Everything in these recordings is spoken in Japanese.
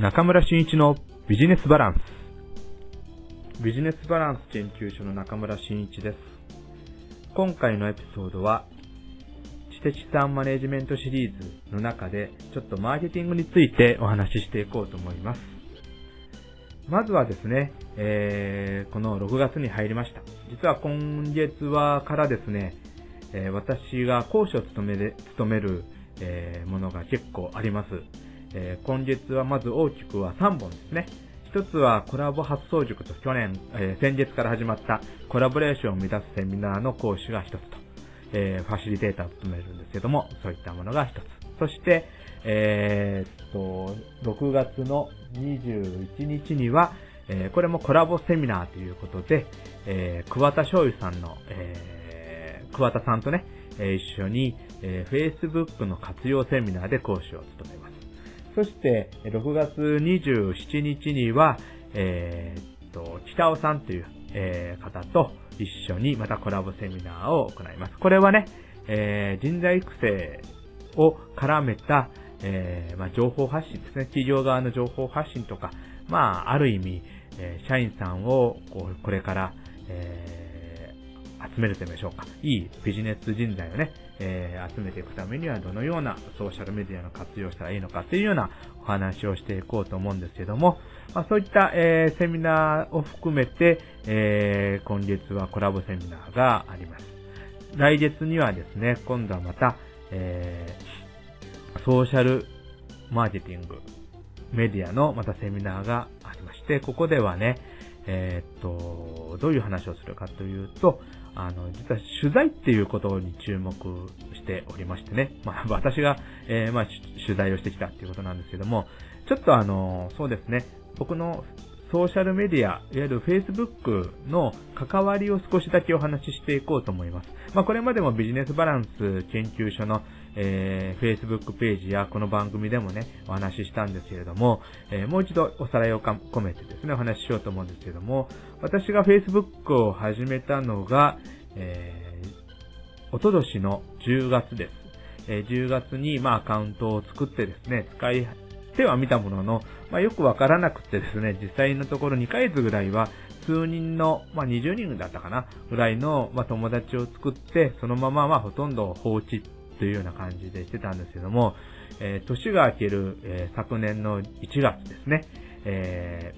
中村真一のビジネスバランス。ビジネスバランス研究所の中村真一です。今回のエピソードは、知的資産マネジメントシリーズの中で、ちょっとマーケティングについてお話ししていこうと思います。まずはですね、えー、この6月に入りました。実は今月はからですね、えー、私が講師を務め務める、えー、ものが結構あります。えー、今月はまず大きくは3本ですね。一つはコラボ発想塾と去年、えー、先月から始まったコラボレーションを目指すセミナーの講師が一つと、えー、ファシリテーターを務めるんですけども、そういったものが一つ。そして、えー、っと、6月の21日には、えー、これもコラボセミナーということで、えー、桑田醤油さんの、えー、桑田さんとね、えー、一緒に、えー、Facebook の活用セミナーで講師を務めます。そして、6月27日には、えー、っと、北尾さんという、えー、方と一緒にまたコラボセミナーを行います。これはね、えー、人材育成を絡めた、えー、まあ、情報発信ですね。企業側の情報発信とか、まあ、ある意味、えー、社員さんを、こう、これから、えー、集めると言いましょうか。いいビジネス人材をね、えー、集めていくためにはどのようなソーシャルメディアの活用したらいいのかというようなお話をしていこうと思うんですけども、まあ、そういった、えー、セミナーを含めて、えー、今月はコラボセミナーがあります。来月にはですね、今度はまた、えー、ソーシャルマーケティング、メディアのまたセミナーがありまして、ここではね、えー、っと、どういう話をするかというと、あの、実は取材っていうことに注目しておりましてね。まあ、私が、えー、まあ、取材をしてきたっていうことなんですけども、ちょっとあの、そうですね、僕のソーシャルメディア、いわゆる Facebook の関わりを少しだけお話ししていこうと思います。まあ、これまでもビジネスバランス研究所の、えー、Facebook ページやこの番組でもね、お話ししたんですけれども、えー、もう一度おさらいを込めてですね、お話ししようと思うんですけれども、私が Facebook を始めたのが、えー、おととしの10月です。えー、10月に、まあ、アカウントを作ってですね、使いては見たものの、まあ、よくわからなくてですね、実際のところ2ヶ月ぐらいは、数人の、まあ、20人だったかな、ぐらいの、まあ、友達を作って、そのまま、まあ、ほとんど放置というような感じでしてたんですけども、えー、年が明ける、えー、昨年の1月ですね、え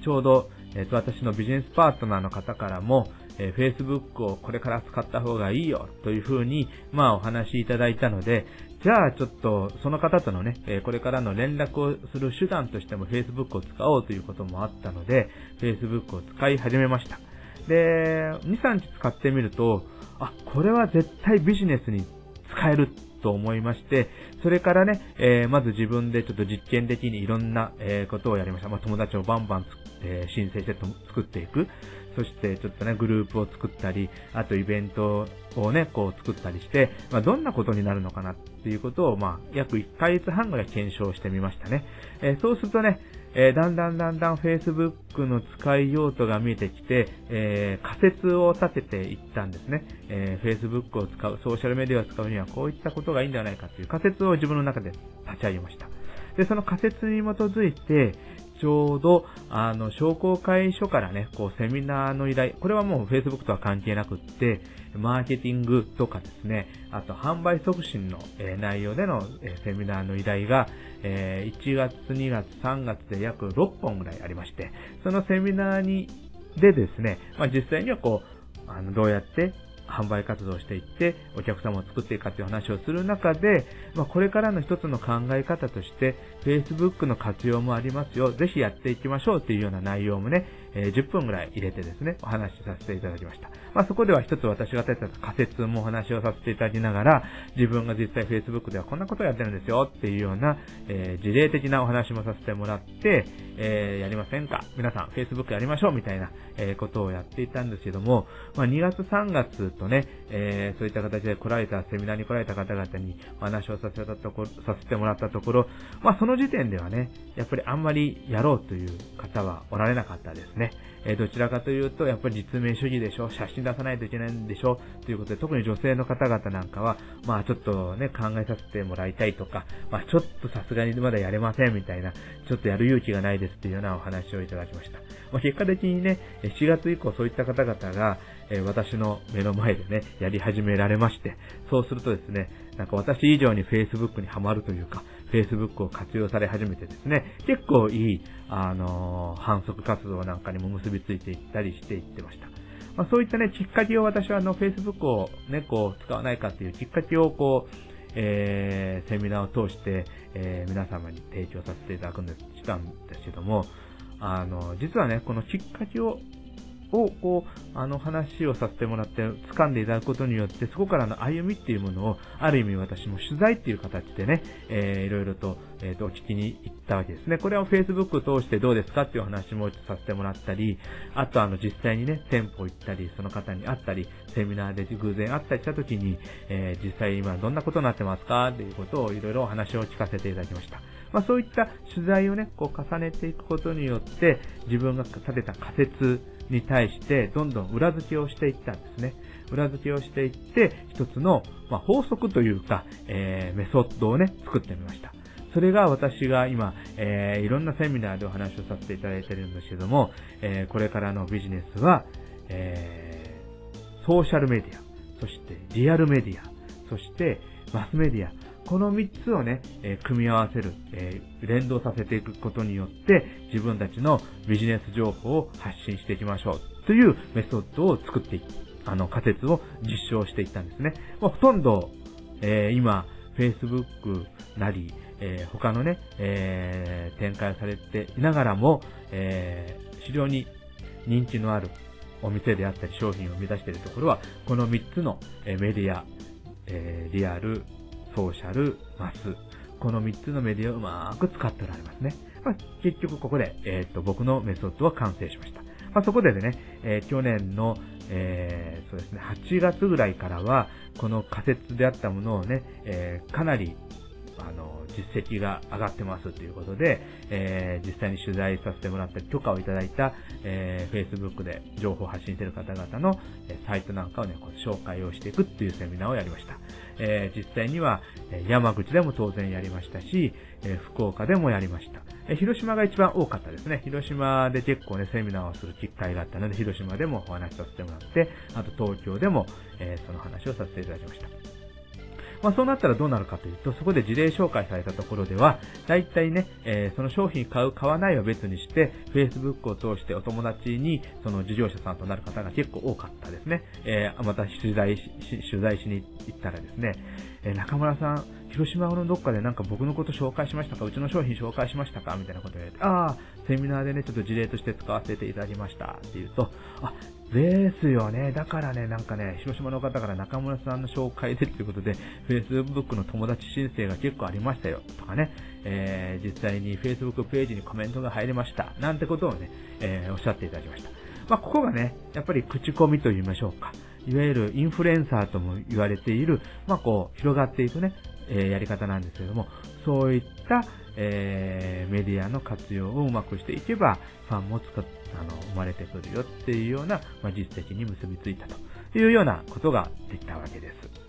ー、ちょうど、えー、と、私のビジネスパートナーの方からも、えー、Facebook をこれから使った方がいいよというふうに、まあお話いただいたので、じゃあちょっとその方とのね、えー、これからの連絡をする手段としても Facebook を使おうということもあったので、Facebook を使い始めました。で、2、3日使ってみると、あ、これは絶対ビジネスに使えると思いまして、それからね、えー、まず自分でちょっと実験的にいろんな、えー、ことをやりました。まあ、友達をバンバン、えー、申請して作っていく。そしてちょっとね、グループを作ったり、あとイベントをね、こう作ったりして、まあ、どんなことになるのかなっていうことを、まあ、約1ヶ月半ぐらい検証してみましたね。えー、そうするとね、えー、だんだんだんだん Facebook の使い用途が見えてきて、えー、仮説を立てていったんですね。えー、Facebook を使う、ソーシャルメディアを使うにはこういったことがいいんではないかという仮説を自分の中で立ち上げました。で、その仮説に基づいて、ちょうど、あの、商工会所からね、こう、セミナーの依頼、これはもう Facebook とは関係なくって、マーケティングとかですね、あと販売促進の、え、内容での、え、セミナーの依頼が、え、1月、2月、3月で約6本ぐらいありまして、そのセミナーに、でですね、まあ、実際にはこう、あの、どうやって販売活動をしていって、お客様を作っていくかという話をする中で、まあ、これからの一つの考え方として、Facebook の活用もありますよ。ぜひやっていきましょうというような内容もね、え、10分ぐらい入れてですね、お話しさせていただきました。まあ、そこでは一つ私が立てた仮説もお話をさせていただきながら、自分が実際 Facebook ではこんなことをやってるんですよっていうような、えー、事例的なお話もさせてもらって、えー、やりませんか？皆さん Facebook やりましょうみたいな、えー、ことをやっていたんですけども、まあ、2月3月とね、え、そういった形で来られた、セミナーに来られた方々にお話をさせたとこ、させてもらったところ、まあ、その時点ではね、やっぱりあんまりやろうという方はおられなかったですね。ね、えどちらかというと、やっぱり実名主義でしょ、写真出さないといけないんでしょ、ということで、特に女性の方々なんかは、まあちょっとね、考えさせてもらいたいとか、まあちょっとさすがにまだやれませんみたいな、ちょっとやる勇気がないですっていうようなお話をいただきました。まあ結果的にね、4月以降そういった方々が、え私の目の前でね、やり始められまして、そうするとですね、なんか私以上に Facebook にハマるというか、Facebook を活用され始めてですね、結構いい、あのー、反則活動なんかにも結びついていったりしていってました。まあ、そういったね、きっかけを私はあの、Facebook をね、こう、使わないかっていうきっかけをこう、えー、セミナーを通して、えー、皆様に提供させていただくんです、したんですけども、あの、実はね、このきっかけをを、こう、あの話をさせてもらって、掴んでいただくことによって、そこからの歩みっていうものを、ある意味私も取材っていう形でね、えー、いろいろと、えっ、ー、と、聞きに行ったわけですね。これは Facebook を通してどうですかっていう話もさせてもらったり、あとあの、実際にね、店舗行ったり、その方に会ったり、セミナーで偶然会ったりした時に、えー、実際今どんなことになってますかっていうことをいろいろお話を聞かせていただきました。まあ、そういった取材をね、こう重ねていくことによって、自分が立てた仮説に対してどんどん裏付けをしていったんですね。裏付けをしていって、一つの、ま、法則というか、えー、メソッドをね、作ってみました。それが私が今、えー、いろんなセミナーでお話をさせていただいてるんですけども、えー、これからのビジネスは、えー、ソーシャルメディア、そしてリアルメディア、そしてマスメディア、この3つをね、えー、組み合わせる、えー、連動させていくことによって、自分たちのビジネス情報を発信していきましょうというメソッドを作っていく、あの仮説を実証していったんですね。まあ、ほとんど、えー、今、Facebook なり、えー、他のね、えー、展開されていながらも、えー、非常に人気のあるお店であったり商品を生み出しているところは、この3つのメディア、えー、リアル、ソーシャル、マス。この3つのメディアをうまく使っておられますね。まあ、結局ここで、えっ、ー、と、僕のメソッドは完成しました。まあ、そこでね、えー、去年の、えー、そうですね、8月ぐらいからは、この仮説であったものをね、えー、かなり、あの、実績が上がってますということで、えー、実際に取材させてもらったり許可をいただいた、えー、Facebook で情報を発信している方々の、えサイトなんかをね、こう紹介をしていくっていうセミナーをやりました。えー、実際には、え山口でも当然やりましたし、え福岡でもやりました。え広島が一番多かったですね。広島で結構ね、セミナーをする機会があったので、広島でもお話しさせてもらって、あと東京でも、えその話をさせていただきました。まあ、そうなったらどうなるかというと、そこで事例紹介されたところでは、大体ね、えー、その商品買う、買わないは別にして、Facebook を通してお友達に、その事業者さんとなる方が結構多かったですね。えー、また取材し、取材しに行ったらですね、えー、中村さん、広島のどっかでなんか僕のこと紹介しましたか？うちの商品紹介しましたか？みたいなこと言われて、ああ、セミナーでね、ちょっと事例として使わせていただきました。って言うと、あ、ですよね。だからね、なんかね、広島の方から中村さんの紹介でっていうことで、Facebook の友達申請が結構ありましたよ、とかね、えー、実際に Facebook ページにコメントが入りました、なんてことをね、えー、おっしゃっていただきました。まあ、ここがね、やっぱり口コミと言いましょうか。いわゆるインフルエンサーとも言われている、まあ、こう、広がっていくね、えー、やり方なんですけども、そういった、えー、メディアの活用をうまくしていけば、ファンも使ってあの生まれてくるよっていうような、まあ、実績に結びついたというようなことができたわけです。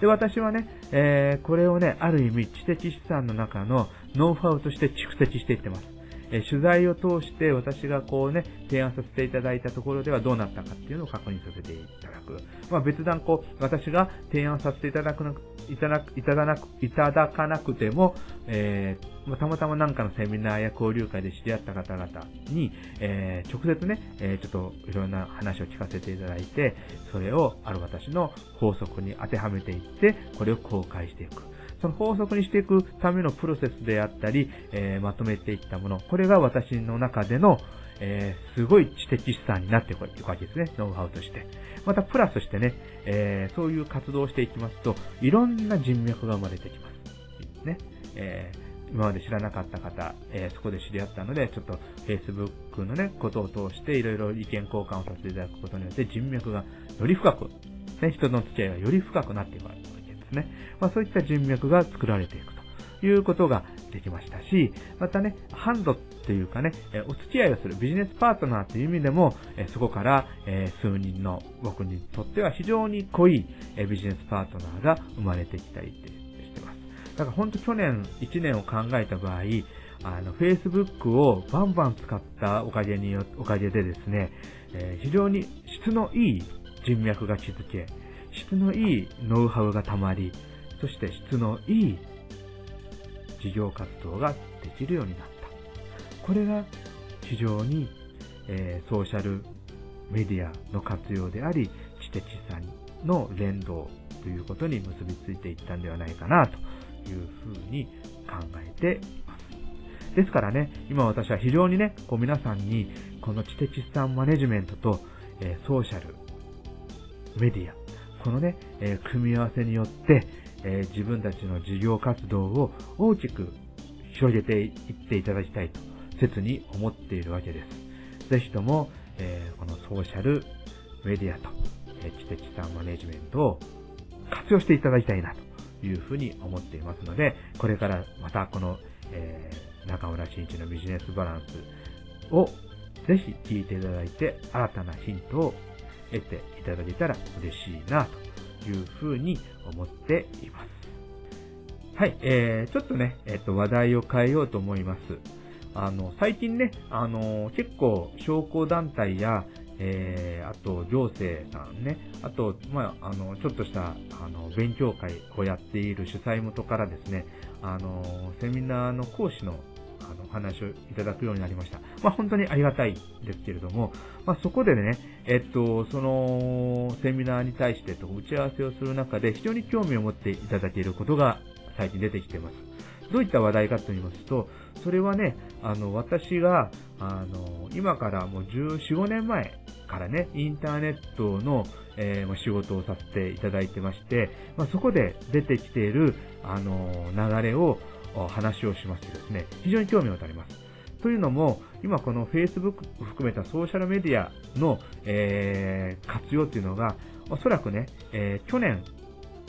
で、私はね、えー、これをね、ある意味知的資産の中のノウハウとして蓄積していってます。え取材を通して私がこうね、提案させていただいたところではどうなったかっていうのを確認させていただく。まあ別段こう、私が提案させていただくいただく、いただなく、いただかなくても、えー、まあ、たまたまなんかのセミナーや交流会で知り合った方々に、えー、直接ね、えー、ちょっといろんな話を聞かせていただいて、それをある私の法則に当てはめていって、これを公開していく。その法則にしていくためのプロセスであったり、えー、まとめていったもの、これが私の中での、えー、すごい知的資産になっていくわけですね、ノウハウとして。またプラスしてね、えー、そういう活動をしていきますと、いろんな人脈が生まれてきます。ね。えー、今まで知らなかった方、えー、そこで知り合ったので、ちょっと Facebook のね、ことを通していろいろ意見交換をさせていただくことによって人脈がより深く、ね、人の付き合いがより深くなっていくわけですね。まあ、そういった人脈が作られていくということができましたし、またね、ハンドっていうかね、お付き合いをするビジネスパートナーという意味でも、そこから数人の僕にとっては非常に濃いビジネスパートナーが生まれてきたりしてます。だから本当去年1年を考えた場合、あの、Facebook をバンバン使ったおかげによ、おかげでですね、えー、非常に質のいい人脈が築け、質のいいノウハウがたまり、そして質のいい事業活動ができるようになった。これが非常に、えー、ソーシャルメディアの活用であり、知的さの連動ということに結びついていったんではないかなというふうに考えています。ですからね、今私は非常にね、こう皆さんにこの知的資産マネジメントと、えー、ソーシャルメディア、このね、えー、組み合わせによって、えー、自分たちの事業活動を大きく広げていっていただきたいと切に思っているわけです。ぜひとも、えー、このソーシャルメディアと、え知的資産マネジメントを活用していただきたいなというふうに思っていますので、これからまたこの、え、中村真一のビジネスバランスをぜひ聞いていただいて新たなヒントを得ていただけたら嬉しいなというふうに思っています。はい、えー、ちょっとね、えっ、と、話題を変えようと思います。あの、最近ね、あの、結構、商工団体や、えー、あと、行政さんね、あと、まあ、あの、ちょっとした、あの、勉強会をやっている主催元からですね、あの、セミナーの講師のあの、話をいただくようになりました。まあ、本当にありがたいですけれども、まあ、そこでね、えっと、その、セミナーに対してと打ち合わせをする中で非常に興味を持っていただけることが最近出てきています。どういった話題かと言いますと、それはね、あの、私が、あの、今からもう14、15年前からね、インターネットの、えー、仕事をさせていただいてまして、まあ、そこで出てきている、あの、流れを、話をしますとですね、非常に興味を持たれます。というのも、今この Facebook 含めたソーシャルメディアの、えー、活用っていうのが、おそらくね、えー、去年、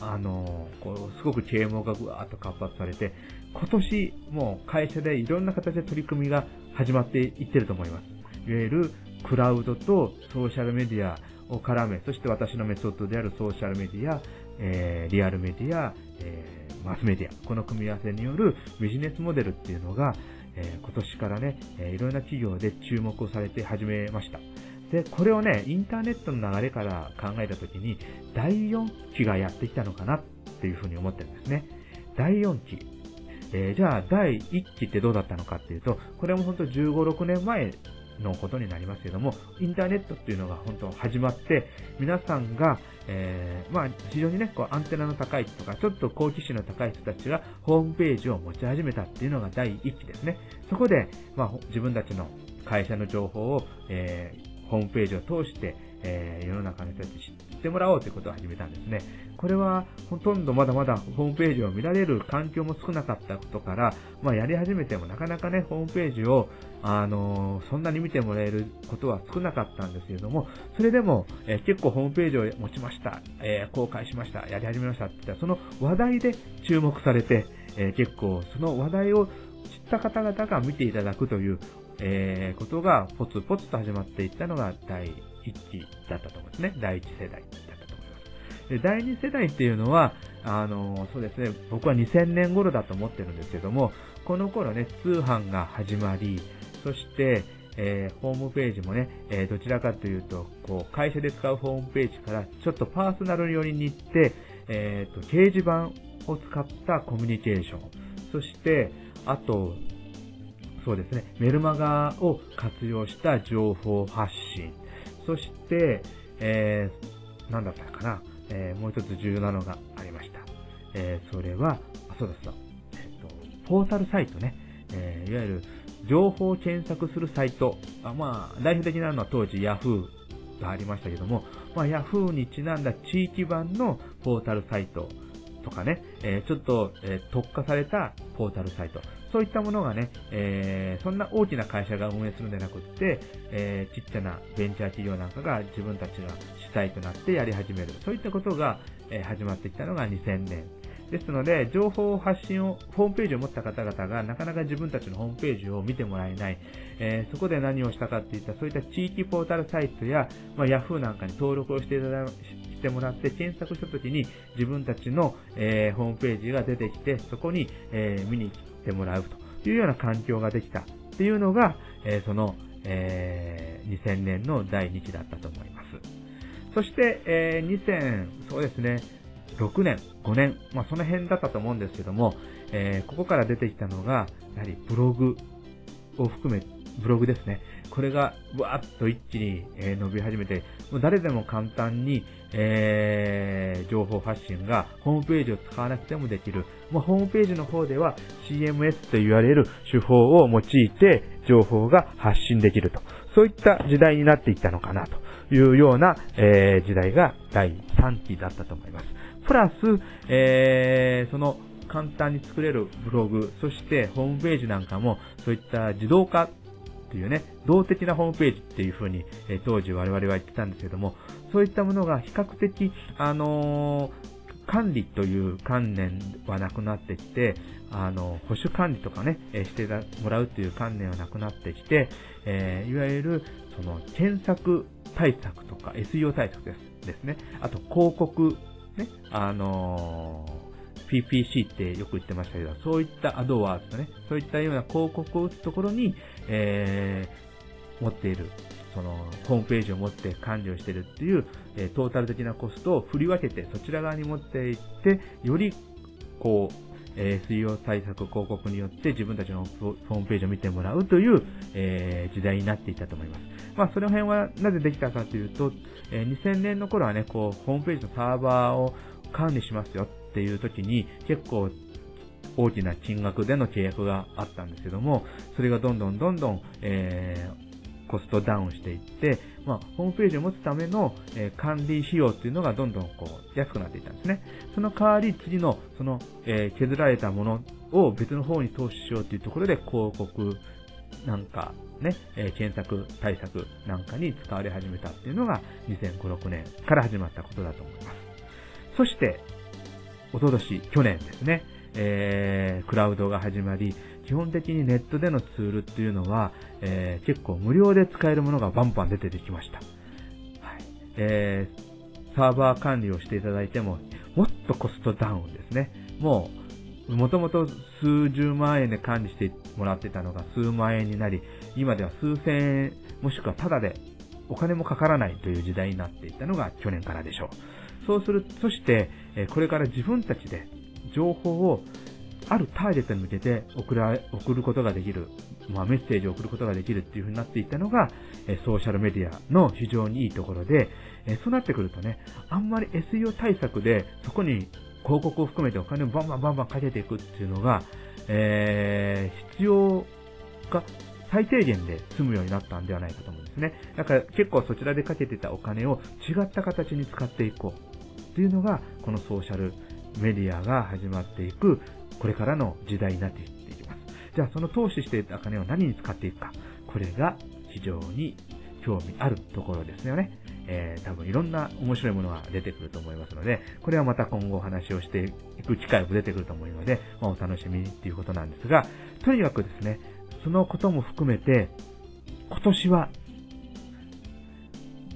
あのー、こう、すごく啓蒙がぐわーっと活発されて、今年、もう会社でいろんな形で取り組みが始まっていってると思います。いわゆる、クラウドとソーシャルメディアを絡め、そして私のメソッドであるソーシャルメディア、えー、リアルメディア、えーマスメディア、この組み合わせによるビジネスモデルっていうのが、えー、今年からね、えー、いろんな企業で注目をされて始めました。で、これをね、インターネットの流れから考えたときに、第4期がやってきたのかなっていうふうに思ってるんですね。第4期。えー、じゃあ、第1期ってどうだったのかっていうと、これも本当15、6年前のことになりますけども、インターネットっていうのが本当始まって、皆さんが、えー、まあ、非常にね、こう、アンテナの高いとか、ちょっと好奇心の高い人たちが、ホームページを持ち始めたっていうのが第一期ですね。そこで、まあ、自分たちの会社の情報を、えー、ホームページを通して、えー、世の中の人たちってもらおうということを始めたんですね。これはほとんどまだまだホームページを見られる環境も少なかったことから、まあ、やり始めてもなかなかね、ホームページを、あのー、そんなに見てもらえることは少なかったんですけれども、それでも、えー、結構ホームページを持ちました、えー、公開しました、やり始めましたって言ったら、その話題で注目されて、え結構その話題を知った方々が見ていただくという、えことがポツポツと始まっていったのが第一期だったと思うんですね。第一世代だったと思います。で、第二世代っていうのは、あの、そうですね、僕は2000年頃だと思ってるんですけども、この頃ね、通販が始まり、そして、えー、ホームページもね、えー、どちらかというと、こう、会社で使うホームページから、ちょっとパーソナル寄りに行って、えっ、ー、と、掲示板を使ったコミュニケーション、そして、あと、そうですね、メルマガを活用した情報発信、そして、えー、なんだったかな、えー、もう一つ重要なのがありました。えー、それは、あ、そうです、えっ、と、ポータルサイトね、えー、いわゆる情報を検索するサイト、あまあ、代表的なのは当時 Yahoo がありましたけども、まあ、Yahoo にちなんだ地域版のポータルサイトとかね、えー、ちょっと、えー、特化されたポータルサイト、そういったものがね、えー、そんな大きな会社が運営するんじゃなくって、えー、ちっちゃなベンチャー企業なんかが自分たちが主体となってやり始める。そういったことが、え、始まってきたのが2000年。ですので、情報発信を、ホームページを持った方々がなかなか自分たちのホームページを見てもらえない、えー、そこで何をしたかっていった、そういった地域ポータルサイトや、まあ、Yahoo なんかに登録をしていただしてもらって、検索したときに自分たちの、えー、ホームページが出てきて、そこに、えー、見に来ててもらうというような環境ができたっていうのが、えー、その、えー、2000年の第2期だったと思います。そして、えー、2000、そうですね、6年、5年、まあその辺だったと思うんですけども、えー、ここから出てきたのが、やはりブログを含め、ブログですね。これがわーっと一気に、え伸び始めて、もう誰でも簡単に、えー、情報発信がホームページを使わなくてもできる。もうホームページの方では CMS と言われる手法を用いて情報が発信できると。そういった時代になっていったのかなというような、えー、時代が第3期だったと思います。プラス、えー、その簡単に作れるブログ、そしてホームページなんかもそういった自動化っていうね、動的なホームページっていう風に、えー、当時我々は言ってたんですけども、そういったものが比較的、あのー管理という観念はなくなってきて、あの、保守管理とかね、えしてもらうという観念はなくなってきて、えー、いわゆる、その、検索対策とか SEO 対策ですですね。あと、広告、ね、あのー、PPC ってよく言ってましたけど、そういったアドワーズとね、そういったような広告を打つところに、えー、持っている、その、ホームページを持って管理をしているっていう、え、トータル的なコストを振り分けて、そちら側に持っていって、より、こう、えー、水曜対策広告によって自分たちのホームページを見てもらうという、えー、時代になっていたと思います。まあ、その辺はなぜできたかというと、えー、2000年の頃はね、こう、ホームページのサーバーを管理しますよっていう時に、結構大きな金額での契約があったんですけども、それがどんどんどんどん、えー、コストダウンしていって、まあ、ホームページを持つための、えー、管理費用っていうのがどんどんこう安くなっていったんですね。その代わり次のその、えー、削られたものを別の方に投資しようというところで広告なんかね、えー、検索対策なんかに使われ始めたっていうのが2005、6年から始まったことだと思います。そして、おととし、去年ですね、えー、クラウドが始まり、基本的にネットでのツールっていうのは、えー、結構無料で使えるものがバンバン出てきました。はい。えー、サーバー管理をしていただいても、もっとコストダウンですね。もう、もともと数十万円で管理してもらってたのが数万円になり、今では数千円、もしくはタダでお金もかからないという時代になっていったのが去年からでしょう。そうする、そして、これから自分たちで情報をあるターゲットに向けて送ら送ることができる、まあ、メッセージを送ることができるっていう風になっていったのが、えソーシャルメディアの非常にいいところで、えそうなってくるとね、あんまり SEO 対策でそこに広告を含めてお金をバンバンバンバンかけていくっていうのが、えー、必要が最低限で済むようになったんではないかと思うんですね。だから結構そちらでかけてたお金を違った形に使っていこうっていうのが、このソーシャルメディアが始まっていく、これからの時代になっていきます。じゃあその投資していた金を何に使っていくか。これが非常に興味あるところですよね。えー、多分いろんな面白いものが出てくると思いますので、これはまた今後お話をしていく機会も出てくると思うので、まあ、お楽しみにっていうことなんですが、とにかくですね、そのことも含めて、今年は、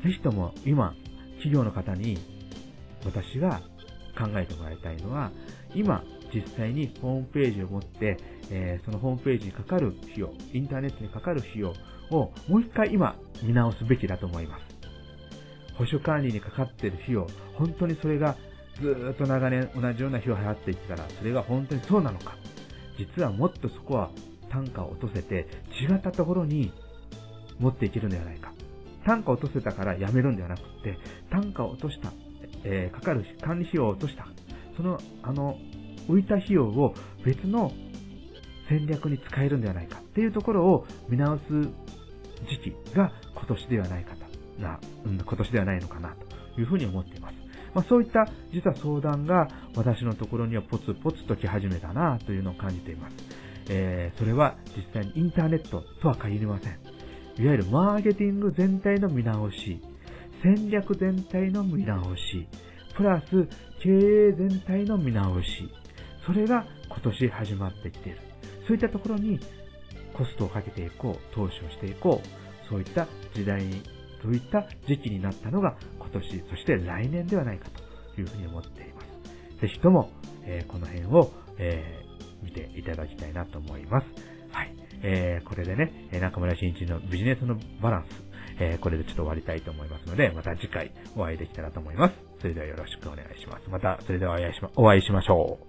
ぜひとも今、企業の方に私が考えてもらいたいのは、今、実際にホームページを持って、えー、そのホームページにかかる費用、インターネットにかかる費用をもう一回今見直すべきだと思います。保守管理にかかっている費用、本当にそれがずっと長年同じような費用を払っていったら、それが本当にそうなのか。実はもっとそこは単価を落とせて違ったところに持っていけるんではないか。単価を落とせたからやめるんではなくて、単価を落としたえー、かかる管理費用を落とした。その、あの、浮いた費用を別の戦略に使えるんではないかっていうところを見直す時期が今年ではないかと、な、うん、今年ではないのかなというふうに思っています。まあ、そういった実は相談が私のところにはポツポツと来始めたなというのを感じています。えー、それは実際にインターネットとは限りません。いわゆるマーケティング全体の見直し、戦略全体の見直し、プラス経営全体の見直し、それが今年始まってきている。そういったところにコストをかけていこう、投資をしていこう、そういった時代に、そういった時期になったのが今年、そして来年ではないかというふうに思っています。ぜひとも、えー、この辺を、えー、見ていただきたいなと思います。はい。えー、これでね、中村慎一のビジネスのバランス、えー、これでちょっと終わりたいと思いますので、また次回お会いできたらと思います。それではよろしくお願いします。また、それではお会いしま、お会いしましょう。